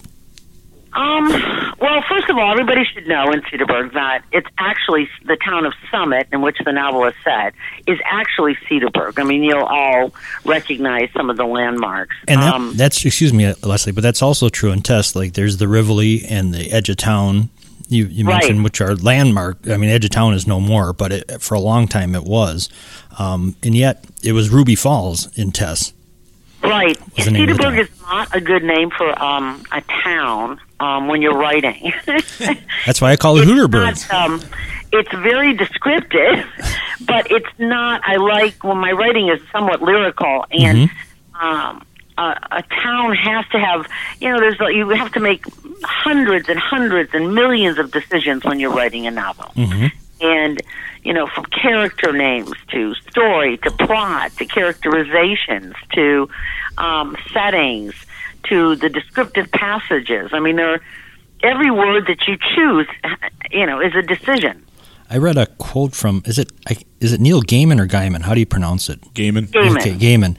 [SPEAKER 5] Um, well, first of all, everybody should know in Cedarburg that it's actually the town of Summit, in which the novel is set, is actually Cedarburg. I mean, you'll all recognize some of the landmarks.
[SPEAKER 2] And that,
[SPEAKER 5] um,
[SPEAKER 2] that's excuse me, Leslie, but that's also true in Tess. Like there's the Rivoli and the edge of town. You, you
[SPEAKER 5] Right.
[SPEAKER 2] mentioned which are landmark. I mean, edge of town is no more, but it, for a long time it was. Um, and yet it was Ruby Falls in Tess.
[SPEAKER 5] Right.
[SPEAKER 2] was the name of the
[SPEAKER 5] Cedarburg is not a good name for um, a town um, when you're writing. *laughs*
[SPEAKER 2] That's why I call it
[SPEAKER 5] not, um, it's very descriptive, *laughs* but it's not. I like when my writing is somewhat lyrical, and um, a, a town has to have. You know, there's you have to make hundreds and hundreds and millions of decisions when you're writing a novel, and you know, from character names to story to plot to characterizations to um, settings to the descriptive passages. I mean, there are, every word that you choose, you know, is a decision.
[SPEAKER 2] I read a quote from is it I, is it Neil Gaiman or Gaiman? How do you pronounce it?
[SPEAKER 1] Gaiman.
[SPEAKER 5] Gaiman.
[SPEAKER 2] Okay, Gaiman.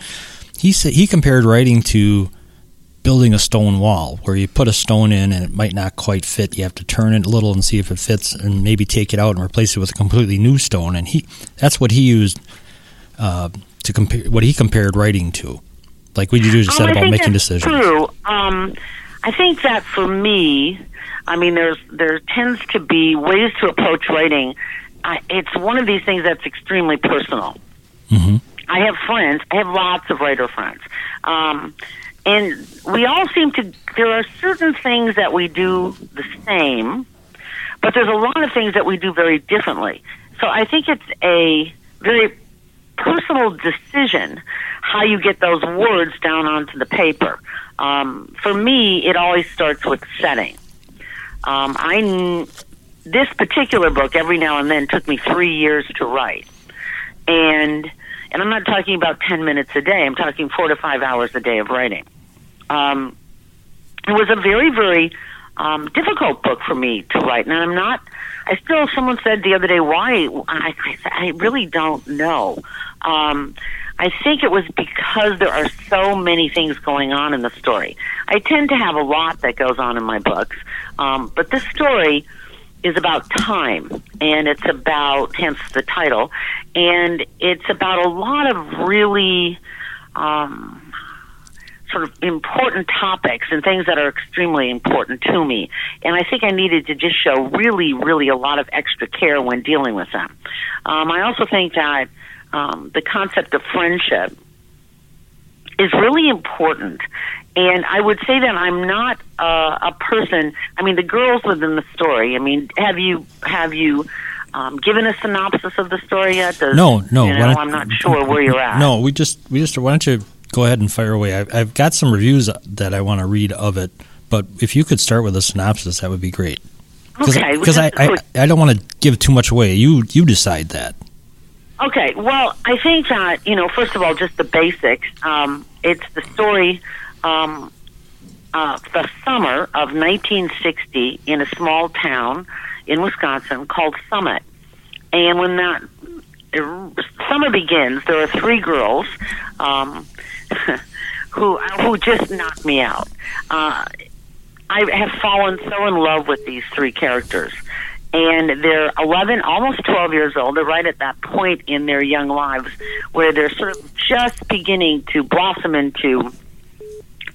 [SPEAKER 2] He said he compared writing to building a stone wall, where you put a stone in and it might not quite fit. You have to turn it a little and see if it fits, and maybe take it out and replace it with a completely new stone. And he that's what he used uh, to compare what he compared writing to. Like what you just
[SPEAKER 5] Oh,
[SPEAKER 2] said
[SPEAKER 5] I
[SPEAKER 2] about making decisions.
[SPEAKER 5] True. Um, I think that for me, I mean, there's there tends to be ways to approach writing. I, it's one of these things that's extremely personal.
[SPEAKER 2] hmm
[SPEAKER 5] I have friends. I have lots of writer friends, um, and we all seem to. There are certain things that we do the same, but there's a lot of things that we do very differently. So I think it's a very personal decision how you get those words down onto the paper. Um, for me, it always starts with setting. Um, I this particular book every now and then took me three years to write, and and I'm not talking about ten minutes a day. I'm talking four to five hours a day of writing. Um, it was a very very um, difficult book for me to write, and I'm not. I still. Someone said the other day, "Why?" I, I, really don't know. Um, I think it was because there are so many things going on in the story. I tend to have a lot that goes on in my books, um, but this story is about time, and it's about, hence the title, and it's about a lot of really um, sort of important topics and things that are extremely important to me. And I think I needed to just show really, really a lot of extra care when dealing with them. Um, I also think that um, the concept of friendship is really important. And I would say that I'm not uh, a person. I mean, the girls within the story. I mean, have you have you um, given a synopsis of the story yet? Does,
[SPEAKER 2] No, no.
[SPEAKER 5] You know, I'm not sure where you're at. *laughs*
[SPEAKER 2] No, we just we just why don't you go ahead and fire away? I've, I've got some reviews that I want to read of it, but if you could start with a synopsis, that would be great.
[SPEAKER 5] Okay,
[SPEAKER 2] because I, I, I don't want to give too much away. You you decide that.
[SPEAKER 5] Okay, well, I think that you know, first of all, just the basics. Um, it's the story, um, uh, the summer of 1960 in a small town in Wisconsin called Summit, and when that uh, summer begins, there are three girls um, *laughs* who who just knocked me out. Uh, I have fallen so in love with these three characters. And they're 11, almost 12 years old. They're right at that point in their young lives where they're sort of just beginning to blossom into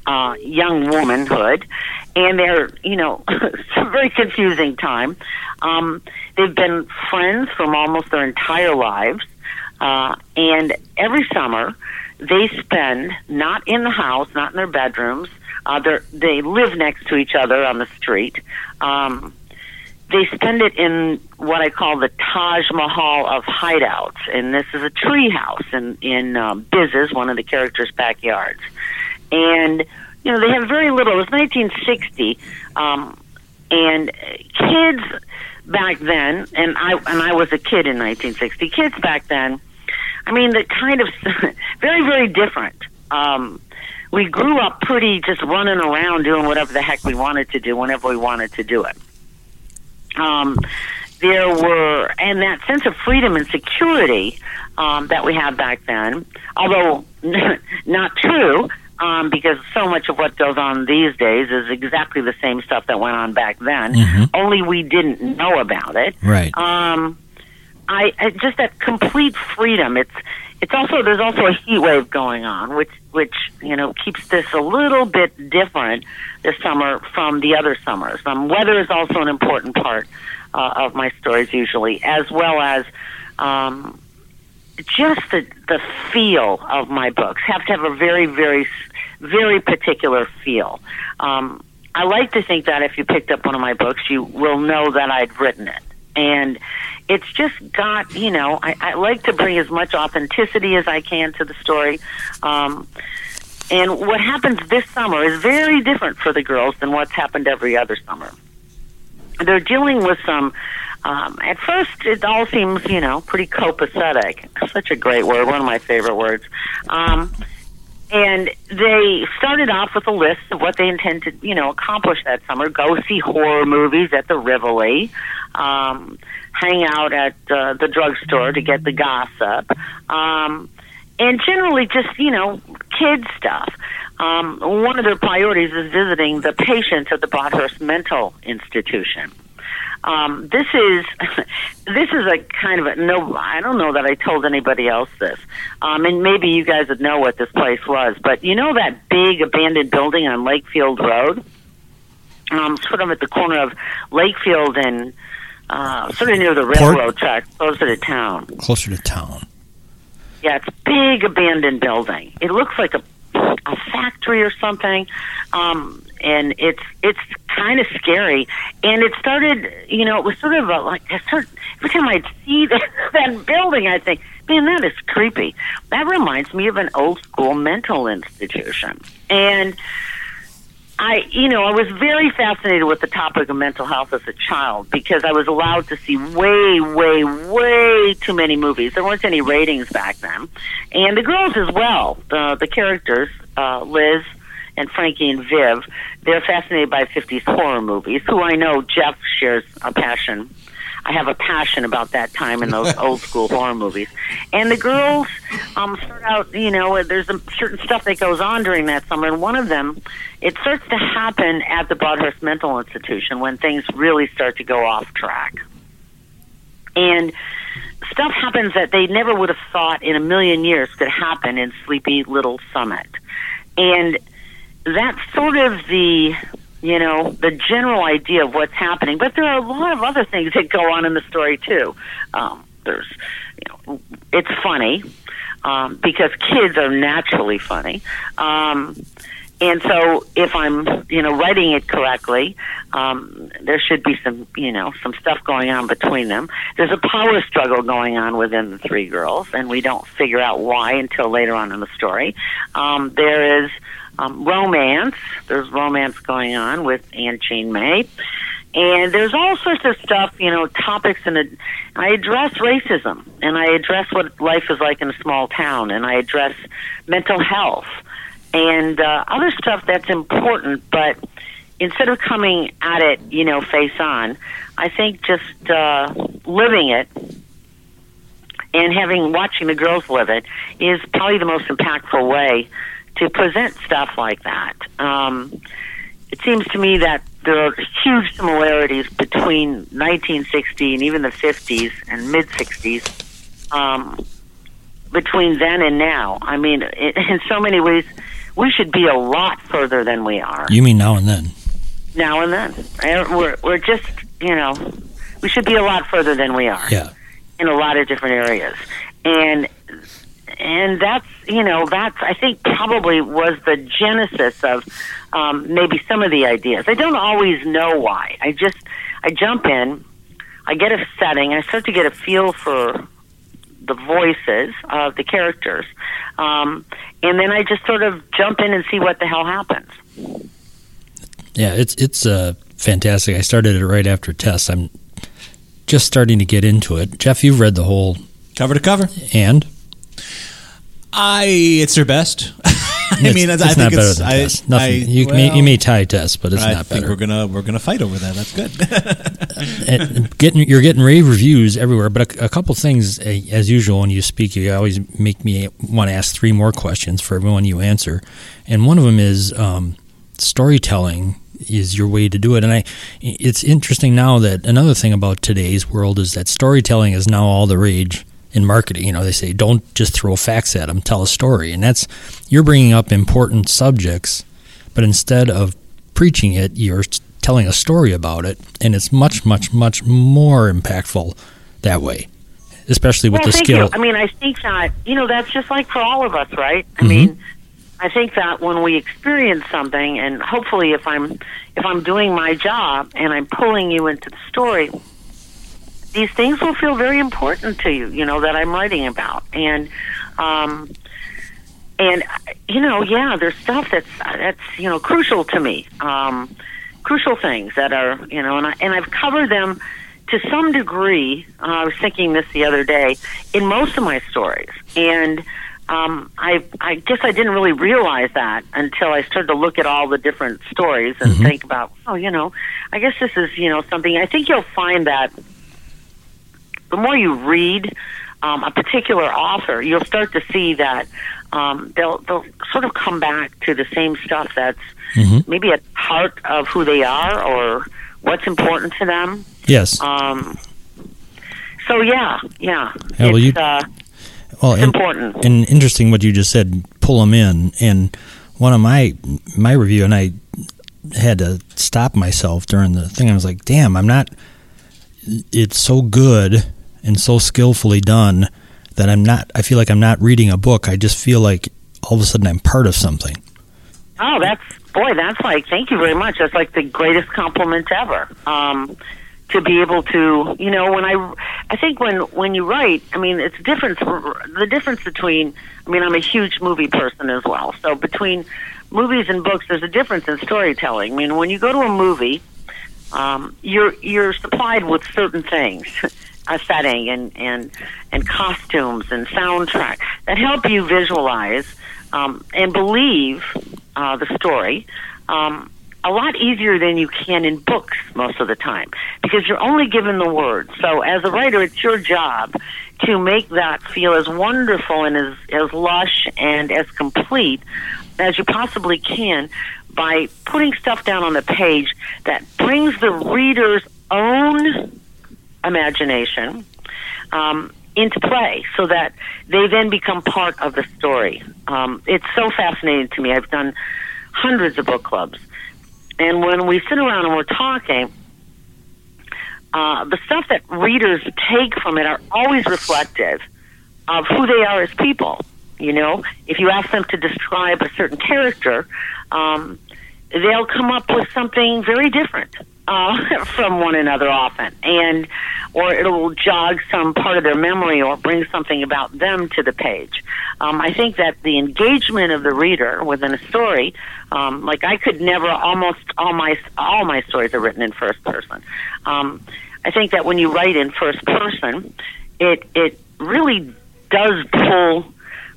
[SPEAKER 5] uh, young womanhood. And they're, you know, *laughs* it's a very confusing time. Um, they've been friends from almost their entire lives. Uh, and every summer, they spend not in the house, not in their bedrooms. Uh, they live next to each other on the street. Um, they spend it in what I call the Taj Mahal of hideouts, and this is a tree house in in um, Biz's, one of the characters' backyards. And you know they have very little. It was 1960, um, and kids back then, and I and I was a kid in 1960. Kids back then, I mean, the kind of *laughs* very very different. Um, we grew up pretty just running around doing whatever the heck we wanted to do whenever we wanted to do it um, there were, and that sense of freedom and security um, that we had back then, although *laughs* not true, um, because so much of what goes on these days is exactly the same stuff that went on back then.
[SPEAKER 2] Mhm.
[SPEAKER 5] Only we didn't know about it.
[SPEAKER 2] Right.
[SPEAKER 5] Um, I, I just that complete freedom. It's it's also there's also a heat wave going on, which which you know keeps this a little bit different this summer from the other summers. Um, weather is also an important part uh, of my stories usually, as well as um, just the the feel of my books have to have a very very very particular feel. Um, I like to think that if you picked up one of my books, you will know that I'd written it, and it's just got you know I, I like to bring as much authenticity as I can to the story. Um, and what happens this summer is very different for the girls than what's happened every other summer. They're dealing with some. Um, at first, it all seems, you know, pretty copacetic. Such a great word, one of my favorite words. Um, and they started off with a list of what they intend to, you know, accomplish that summer. Go see horror movies at the Rivoli, um, hang out at uh, the drugstore to get the gossip, um, and generally just, you know, kid stuff. Um, one of their priorities is visiting the patients at the Broadhurst Mental Institution. Um, this is *laughs* this is a kind of a no. I don't know that I told anybody else this, um, and maybe you guys would know what this place was. But you know that big abandoned building on Lakefield Road, um, sort of at the corner of Lakefield and uh, sort of near the railroad track, closer to town.
[SPEAKER 2] Closer to town.
[SPEAKER 5] Yeah, it's a big abandoned building. It looks like a a factory or something. Um and it's it's kind of scary. And it started, you know, it was sort of a, like I start, every time I'd see that, *laughs* that building, I think, man, that is creepy. That reminds me of an old school mental institution. And I, you know, I was very fascinated with the topic of mental health as a child because I was allowed to see way, way, way too many movies. There weren't any ratings back then, and the girls as well. The the characters, uh, Liz and Frankie and Viv, they're fascinated by 50s horror movies. Who I know Jeff shares a passion. I have a passion about that time in those *laughs* old school horror movies. And the girls um, start out, you know, there's a certain stuff that goes on during that summer, and one of them, it starts to happen at the Broadhurst Mental Institution when things really start to go off track. And stuff happens that they never would have thought in a million years could happen in Sleepy Little Summit. And that's sort of the you know the general idea of what's happening. But there are a lot of other things that go on in the story too. Um, there's you know it's funny um, because kids are naturally funny. Um, and so if i'm you know writing it correctly um, there should be some you know some stuff going on between them there's a power struggle going on within the three girls and we don't figure out why until later on in the story um, there is um, romance. There's romance going on with Aunt Jane May. And there's all sorts of stuff, you know, topics, and I address racism, and I address what life is like in a small town, and I address mental health, and uh, other stuff that's important. But instead of coming at it, you know, face on, I think just uh, living it and having watching the girls live it is probably the most impactful way to present stuff like that. Um, it seems to me that there are huge similarities between 1960 and even the 50s and mid 60s um, between then and now. I mean, it, *laughs* in so many ways, we should be a lot further than we are
[SPEAKER 2] You mean now and then?
[SPEAKER 5] now and then. We're we're just you know we should be a lot further than we are
[SPEAKER 2] Yeah.
[SPEAKER 5] in a lot of different areas, and and that's you know that's I think probably was the genesis of um, maybe some of the ideas. I don't always know why. I just I jump in, I get a setting, I start to get a feel for the voices of the characters, um, and then I just sort of jump in and see what the hell happens.
[SPEAKER 2] Yeah, it's it's uh, fantastic. I started it right after Tess. I'm just starting to get into it. Jeff, you've read the whole
[SPEAKER 1] cover to cover,
[SPEAKER 2] and
[SPEAKER 1] I it's their best. I
[SPEAKER 2] It's-
[SPEAKER 1] mean, I
[SPEAKER 2] it's
[SPEAKER 1] think
[SPEAKER 2] not better
[SPEAKER 1] it's
[SPEAKER 2] than
[SPEAKER 1] I,
[SPEAKER 2] Tess. Nothing.
[SPEAKER 1] I-
[SPEAKER 2] you, may,
[SPEAKER 1] well,
[SPEAKER 2] you may tie Tess, but it's
[SPEAKER 1] I
[SPEAKER 2] not
[SPEAKER 1] think
[SPEAKER 2] better.
[SPEAKER 1] we're gonna we're gonna fight over that. That's good.
[SPEAKER 2] And *laughs* getting you're getting rave reviews everywhere, but a, a couple things uh, as usual when you speak, you always make me want to ask three more questions for everyone you answer, and one of them is um, storytelling is your way to do it. And I, it's interesting now that another thing about today's world is that storytelling is now all the rage in marketing. You know, they say don't just throw facts at them, tell a story, and that's you're bringing up important subjects, but instead of preaching it, you're telling a story about it, and it's much, much, much more impactful that way, especially with
[SPEAKER 5] well,
[SPEAKER 2] the skill.
[SPEAKER 5] You. I mean, I think that you know that's just like for all of us, right? I
[SPEAKER 2] Mhm.
[SPEAKER 5] mean, I think that when we experience something, and hopefully, if I'm if I'm doing my job and I'm pulling you into the story, these things will feel very important to you. You know that I'm writing about, and um, and you know, yeah, there's stuff that's that's you know crucial to me. Um, crucial things that are you know, and I and I've covered them to some degree. Uh, I was thinking this the other day in most of my stories, and um, I I guess I didn't really realize that until I started to look at all the different stories and
[SPEAKER 2] Mhm.
[SPEAKER 5] think about, oh, you know, I guess this is you know something. I think you'll find that the more you read um, a particular author, you'll start to see that um, they'll they'll sort of come back to the same stuff that's
[SPEAKER 2] Mhm.
[SPEAKER 5] maybe at heart of who they are or what's important to them.
[SPEAKER 2] Yes.
[SPEAKER 5] Um, so yeah, yeah,
[SPEAKER 2] Yeah, well,
[SPEAKER 5] it's,
[SPEAKER 2] you-
[SPEAKER 5] uh,
[SPEAKER 2] well,
[SPEAKER 5] important.
[SPEAKER 2] and interesting what you just said. Pull them in, and one of my my review, and I had to stop myself during the thing. I was like, "Damn, I'm not." It's so good and so skillfully done that I'm not. I feel like I'm not reading a book. I just feel like all of a sudden I'm part of something.
[SPEAKER 5] Oh, that's boy, that's like thank you very much. That's like the greatest compliment ever. Um, to be able to, you know, when I, I think when when you write, I mean, it's difference, The difference between, I mean, I'm a huge movie person as well. So between movies and books, there's a difference in storytelling. I mean, when you go to a movie, um, you're you're supplied with certain things, *laughs* a setting and and and costumes and soundtrack that help you visualize um, and believe uh, the story. Um, a lot easier than you can in books most of the time because you're only given the words. So as a writer, it's your job to make that feel as wonderful and as, as lush and as complete as you possibly can by putting stuff down on the page that brings the reader's own imagination um, into play so that they then become part of the story. Um, it's so fascinating to me. I've done hundreds of book clubs. And when we sit around and we're talking, uh, the stuff that readers take from it are always reflective of who they are as people. You know, if you ask them to describe a certain character, um, they'll come up with something very different uh, *laughs* from one another often, and or it'll jog some part of their memory or bring something about them to the page. Um, I think that the engagement of the reader within a story, um, like I could never almost all my all my stories are written in first person. Um, I think that when you write in first person, it it really does pull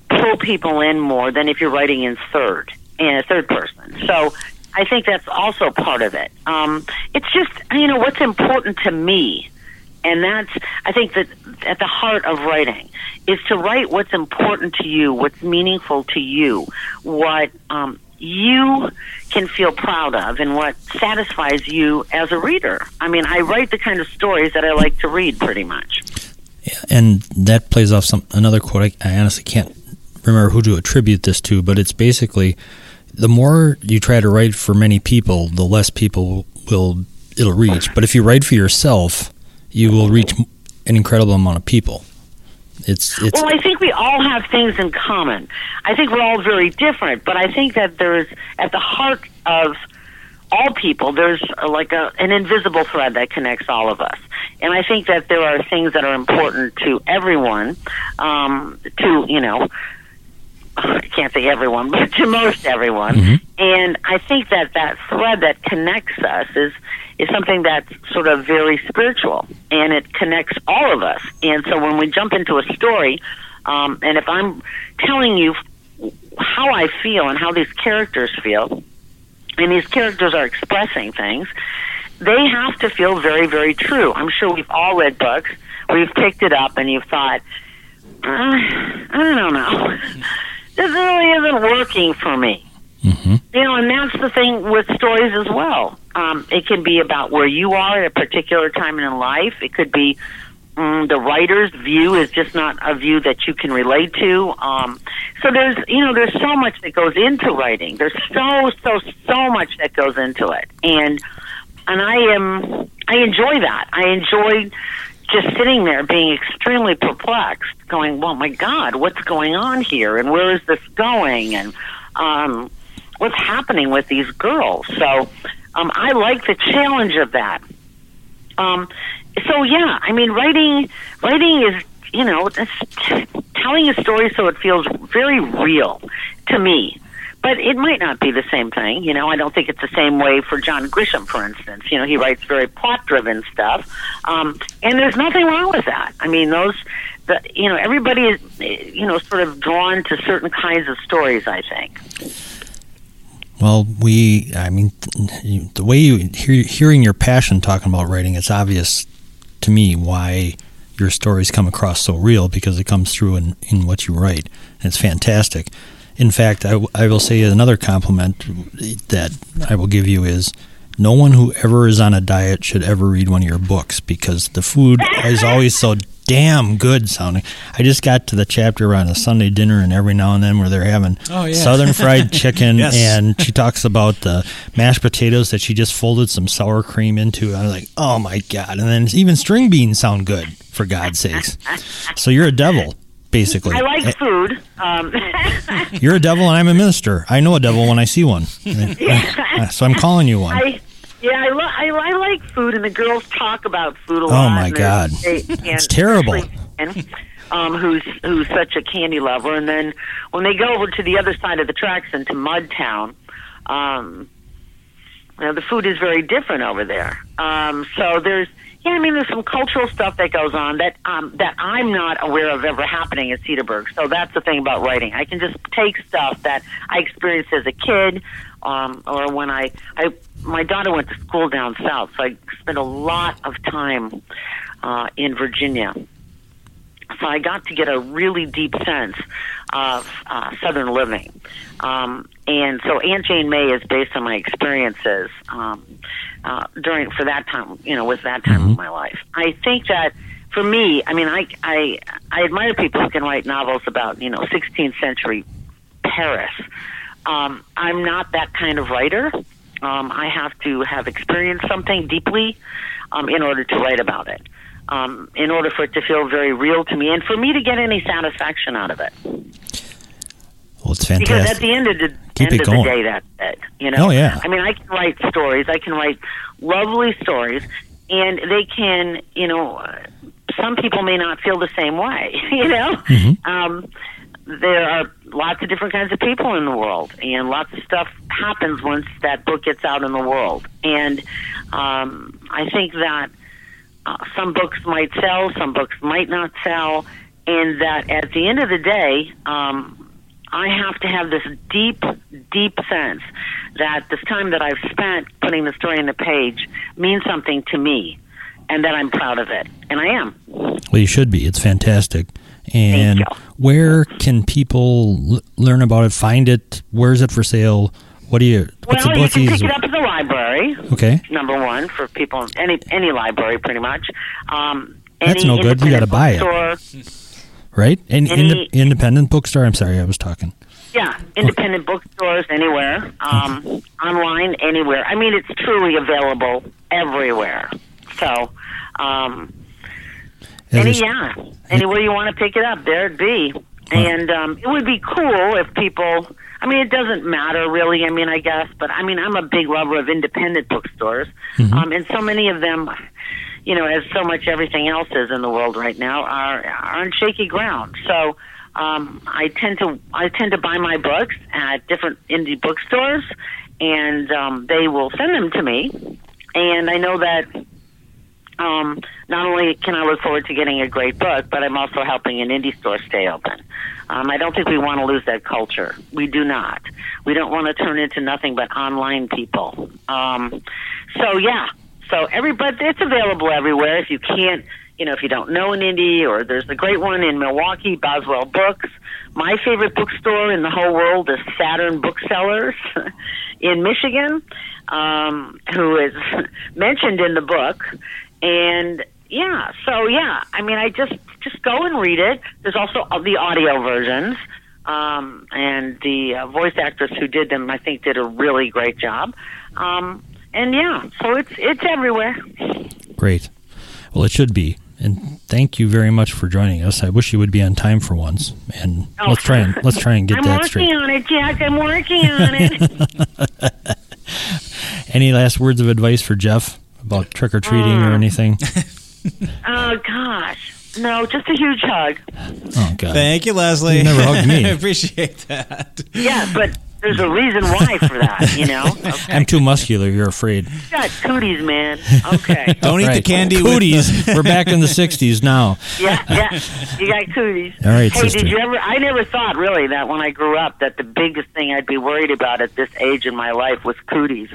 [SPEAKER 5] pull people in more than if you're writing in third in a third person. So I think that's also part of it. Um, it's just you know what's important to me, and that's I think that at the heart of writing is to write what's important to you, what's meaningful to you, what um, you can feel proud of, and what satisfies you as a reader. I mean, I write the kind of stories that I like to read, pretty much.
[SPEAKER 2] and that plays off some another quote. I, I honestly can't remember who to attribute this to, but it's basically the more you try to write for many people, the less people will it'll reach. But if you write for yourself, you will reach an incredible amount of people. It's it's
[SPEAKER 5] Well, I think we all have things in common. I think we're all very different, but I think that there's at the heart of all people, there's like a, an invisible thread that connects all of us. And I think that there are things that are important to everyone, um, to, you know, I can't say everyone, but to most everyone. And I think that that thread that connects us is is something that's sort of very spiritual, and it connects all of us. And so when we jump into a story, um, and if I'm telling you how I feel and how these characters feel, and these characters are expressing things, they have to feel very, very true. I'm sure we've all read books where you've picked it up and you've thought, uh, I don't know, *laughs* this really isn't working for me. mhm You know, and that's the thing with stories as well. Um, it can be about where you are at a particular time in life. It could be mm, the writer's view is just not a view that you can relate to. Um, so there's, you know, there's so much that goes into writing. There's so, so, so much that goes into it, and and I am, I enjoy that. I enjoy just sitting there being extremely perplexed, going, "Well, my God, what's going on here, and where is this going?" and um, what's happening with these girls. So um, I like the challenge of that. Um, so yeah, I mean, writing writing is you know it's telling a story so it feels very real to me. But it might not be the same thing. You know, I don't think it's the same way for John Grisham, for instance. You know, he writes very plot-driven stuff, um, and there's nothing wrong with that. I mean, those the, you know, everybody is, you know, sort of drawn to certain kinds of stories. I think.
[SPEAKER 2] Well, we, I mean, the way you hear, hearing your passion talking about writing, it's obvious to me why your stories come across so real because it comes through in, in what you write. And it's fantastic. In fact, I, w- I will say another compliment that I will give you is no one who ever is on a diet should ever read one of your books because the food is always so damn good sounding. I just got to the chapter on a Sunday dinner and every now and then where they're having
[SPEAKER 1] Oh, yeah.
[SPEAKER 2] southern fried *laughs* chicken
[SPEAKER 1] Yes.
[SPEAKER 2] and she talks about the mashed potatoes that she just folded some sour cream into. I was like, oh my god! And then even string beans sound good for God's sakes. So you're a devil, basically.
[SPEAKER 5] I like food. Um, *laughs*
[SPEAKER 2] You're a devil, and I'm a minister. I know a devil when I see one. *laughs* So I'm calling you one.
[SPEAKER 5] I, yeah, I, lo- I, I like food, and the girls talk about food a
[SPEAKER 2] Oh,
[SPEAKER 5] lot.
[SPEAKER 2] Oh
[SPEAKER 5] my
[SPEAKER 2] God.
[SPEAKER 5] they-
[SPEAKER 2] It's terrible.
[SPEAKER 5] Ben, Um, who's who's such a candy lover, and then when they go over to the other side of the tracks into Mudtown, um, you know, the food is very different over there. Um, so there's, yeah, I mean, there's some cultural stuff that goes on that um, that I'm not aware of ever happening at Cedarburg. So that's the thing about writing. I can just take stuff that I experienced as a kid, um, or when I, I, my daughter went to school down south, so I spent a lot of time uh, in Virginia. So I got to get a really deep sense of uh, Southern living. Um, and so Aunt Jane May is based on my experiences um, uh, during for that time, you know, with that time of my life. I think that for me, I mean, I I I admire people who can write novels about you know 16th century Paris. Um, I'm not that kind of writer. Um, I have to have experienced something deeply um, in order to write about it. Um, in order for it to feel very real to me, and for me to get any satisfaction out of it.
[SPEAKER 2] Well, it's
[SPEAKER 5] Because at
[SPEAKER 2] fantastic.
[SPEAKER 5] the end of the
[SPEAKER 2] Keep
[SPEAKER 5] end of
[SPEAKER 2] going.
[SPEAKER 5] the day, that's it. You know.
[SPEAKER 2] Oh, yeah.
[SPEAKER 5] I mean, I can write stories. I can write lovely stories, and they can, you know, some people may not feel the same way. *laughs* You know.
[SPEAKER 2] Mm-hmm.
[SPEAKER 5] Um, there are lots of different kinds of people in the world, and lots of stuff happens once that book gets out in the world. And um, I think that uh, some books might sell, some books might not sell, and that at the end of the day, um, I have to have this deep, deep sense that this time that I've spent putting the story in the page means something to me, and that I'm proud of it, and I am.
[SPEAKER 2] Well, you should be. It's fantastic. And
[SPEAKER 5] you.
[SPEAKER 2] where can people l- learn about it? Find it? Where is it for sale? What do you? What's
[SPEAKER 5] well,
[SPEAKER 2] the
[SPEAKER 5] you
[SPEAKER 2] what's
[SPEAKER 5] can pick it up at the library.
[SPEAKER 2] Okay.
[SPEAKER 5] Number one for people any any library, pretty much. Um,
[SPEAKER 2] That's no good. You gotta buy it.
[SPEAKER 5] bookstore.
[SPEAKER 2] Right? And
[SPEAKER 5] Any-
[SPEAKER 2] inde- independent bookstore. I'm sorry, I was talking.
[SPEAKER 5] Yeah, independent bookstores anywhere, um, online anywhere. I mean, it's truly available everywhere. So, um, any yeah, anywhere you want to pick it up, there it be. And um, it would be cool if people. I mean, it doesn't matter really. I mean, I guess, but I mean, I'm a big lover of independent bookstores, um, and so many of them, you know, as so much everything else is in the world right now, are are on shaky ground. So. Um, I tend to I tend to buy my books at different indie bookstores, and um, they will send them to me. And I know that um, not only can I look forward to getting a great book, but I'm also helping an indie store stay open. Um, I don't think we want to lose that culture. We do not. We don't want to turn into nothing but online people. Um, so yeah, so everybody, it's available everywhere. If you can't, you know, if you don't know an indie, or there's a great one in Milwaukee, Boswell Books. My favorite bookstore in the whole world is Saturn Booksellers *laughs* in Michigan, um, who is *laughs* mentioned in the book. And yeah, so yeah, I mean, I just just go and read it. There's also the audio versions, um, and the uh, voice actress who did them, I think, did a really great job. Um, and yeah, so it's it's everywhere.
[SPEAKER 2] Great. Well, it should be. And thank you very much for joining us. I wish you would be on time for once. And
[SPEAKER 5] Oh.
[SPEAKER 2] let's try and let's try and get *laughs*
[SPEAKER 5] I'm
[SPEAKER 2] that
[SPEAKER 5] working
[SPEAKER 2] straight.
[SPEAKER 5] on it, Jack. I'm working on it. *laughs* *laughs*
[SPEAKER 2] Any last words of advice for Jeff about trick or treating
[SPEAKER 5] Uh.
[SPEAKER 2] or anything?
[SPEAKER 5] oh gosh, no, just a huge hug.
[SPEAKER 2] Oh God.
[SPEAKER 1] Thank you, Lesley.
[SPEAKER 2] You never hugged me.
[SPEAKER 1] I appreciate that.
[SPEAKER 5] Yeah, but there's a reason why for that, you know. *laughs* Okay.
[SPEAKER 2] I'm too muscular. You're afraid.
[SPEAKER 5] You got cooties, man. Okay. *laughs*
[SPEAKER 1] Don't eat the candy. with
[SPEAKER 2] Cooties.
[SPEAKER 1] the- *laughs*
[SPEAKER 2] We're back in the '60s now.
[SPEAKER 5] Yeah, yeah. You got cooties.
[SPEAKER 2] All right,
[SPEAKER 5] Hey,
[SPEAKER 2] sister.
[SPEAKER 5] did you ever? I never thought really that when I grew up that the biggest thing I'd be worried about at this age in my life was cooties.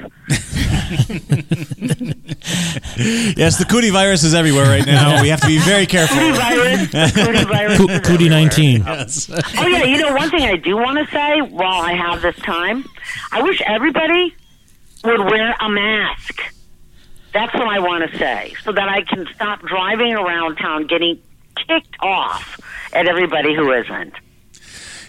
[SPEAKER 1] yes, the cootie virus is everywhere right now. We have to be very careful.
[SPEAKER 5] Cootie virus. Cootie virus.
[SPEAKER 2] Coo-
[SPEAKER 5] is
[SPEAKER 2] Cootie
[SPEAKER 5] everywhere.
[SPEAKER 2] 19.
[SPEAKER 5] Oh yeah, you know one thing I do want to say while I have this time, I wish everybody would wear a mask. That's what I want to say, so that I can stop driving around town getting kicked off at everybody who isn't.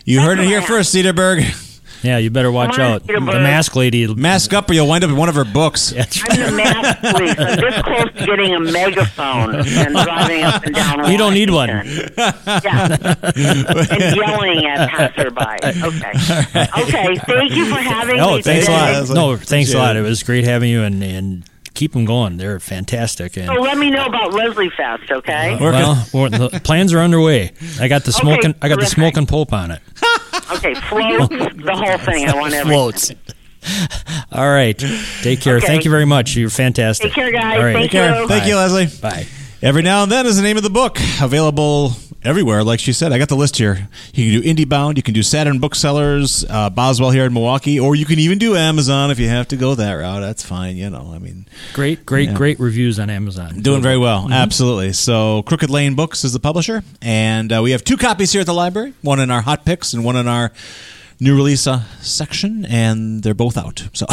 [SPEAKER 1] You heard it here
[SPEAKER 5] I
[SPEAKER 1] first, Cedarburg.
[SPEAKER 2] Yeah, you better watch out. The mask lady.
[SPEAKER 1] Mask up, or you'll wind up in one of her books. *laughs*
[SPEAKER 2] That's
[SPEAKER 5] I'm the mask police. I'm this close to getting a megaphone and driving up and down.
[SPEAKER 2] You don't need one.
[SPEAKER 5] Washington. Yeah, and yelling at passerby. Okay, okay. Thank you for having
[SPEAKER 2] Oh,
[SPEAKER 5] me.
[SPEAKER 2] thanks a lot.
[SPEAKER 1] Lesley.
[SPEAKER 2] No, thanks a lot.
[SPEAKER 1] it.
[SPEAKER 2] It was great having you, and and keep them going. They're fantastic. And
[SPEAKER 5] So let me know about Lesley Fest, okay?
[SPEAKER 2] well, we're- the plans are underway. I got the
[SPEAKER 5] Okay,
[SPEAKER 2] smoking. I got the smoking pope on it. *laughs*
[SPEAKER 5] Okay, floats, *laughs* the whole thing. I want everything.
[SPEAKER 2] Floats. All right. Take care.
[SPEAKER 5] Okay.
[SPEAKER 2] Thank you very much. You're fantastic.
[SPEAKER 5] Take care, guys.
[SPEAKER 2] All right.
[SPEAKER 5] Thank
[SPEAKER 1] Take care.
[SPEAKER 5] you.
[SPEAKER 1] Thank you, Lesley.
[SPEAKER 2] Bye.
[SPEAKER 1] Every now and then is the name of the book. Available everywhere, like she said. I got the list here. You can do IndieBound, you can do Saturn Booksellers, uh, Boswell here in Milwaukee, or you can even do Amazon if you have to go that route. That's fine, you know. I mean,
[SPEAKER 2] Great, great,
[SPEAKER 1] Yeah.
[SPEAKER 2] great reviews on Amazon.
[SPEAKER 1] doing very well. Absolutely. So, Crooked Lane Books is the publisher, and uh, we have two copies here at the library one in our hot picks and one in our new release uh, section, and they're both out. So,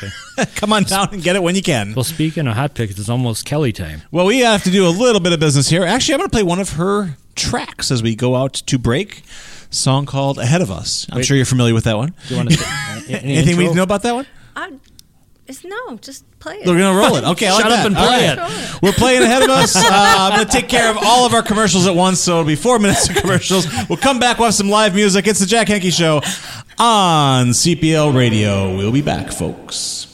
[SPEAKER 1] *laughs* come on down and get it when you can.
[SPEAKER 2] Well, speaking of hot picks, it's almost Kelly time.
[SPEAKER 1] Well, we have to do a little bit of business here. Actually, I'm going to play one of her tracks as we go out to break. Song called "Ahead of Us." I'm
[SPEAKER 2] Wait.
[SPEAKER 1] sure you're familiar with that one.
[SPEAKER 2] Do you want to say *laughs* any
[SPEAKER 1] Anything we
[SPEAKER 2] intro?
[SPEAKER 1] know about that one?
[SPEAKER 3] I, it's, no, just play it.
[SPEAKER 1] We're going to roll it. *laughs* Okay, I like
[SPEAKER 2] Shut up
[SPEAKER 1] that.
[SPEAKER 2] and
[SPEAKER 1] All
[SPEAKER 2] play
[SPEAKER 1] right. We're playing ahead of us. *laughs* Uh, I'm going to take care of all of our commercials at once, so it'll be four minutes of commercials. We'll come back. We'll have some live music. It's the Jack Henke Show on CPL Radio. We'll be back, folks.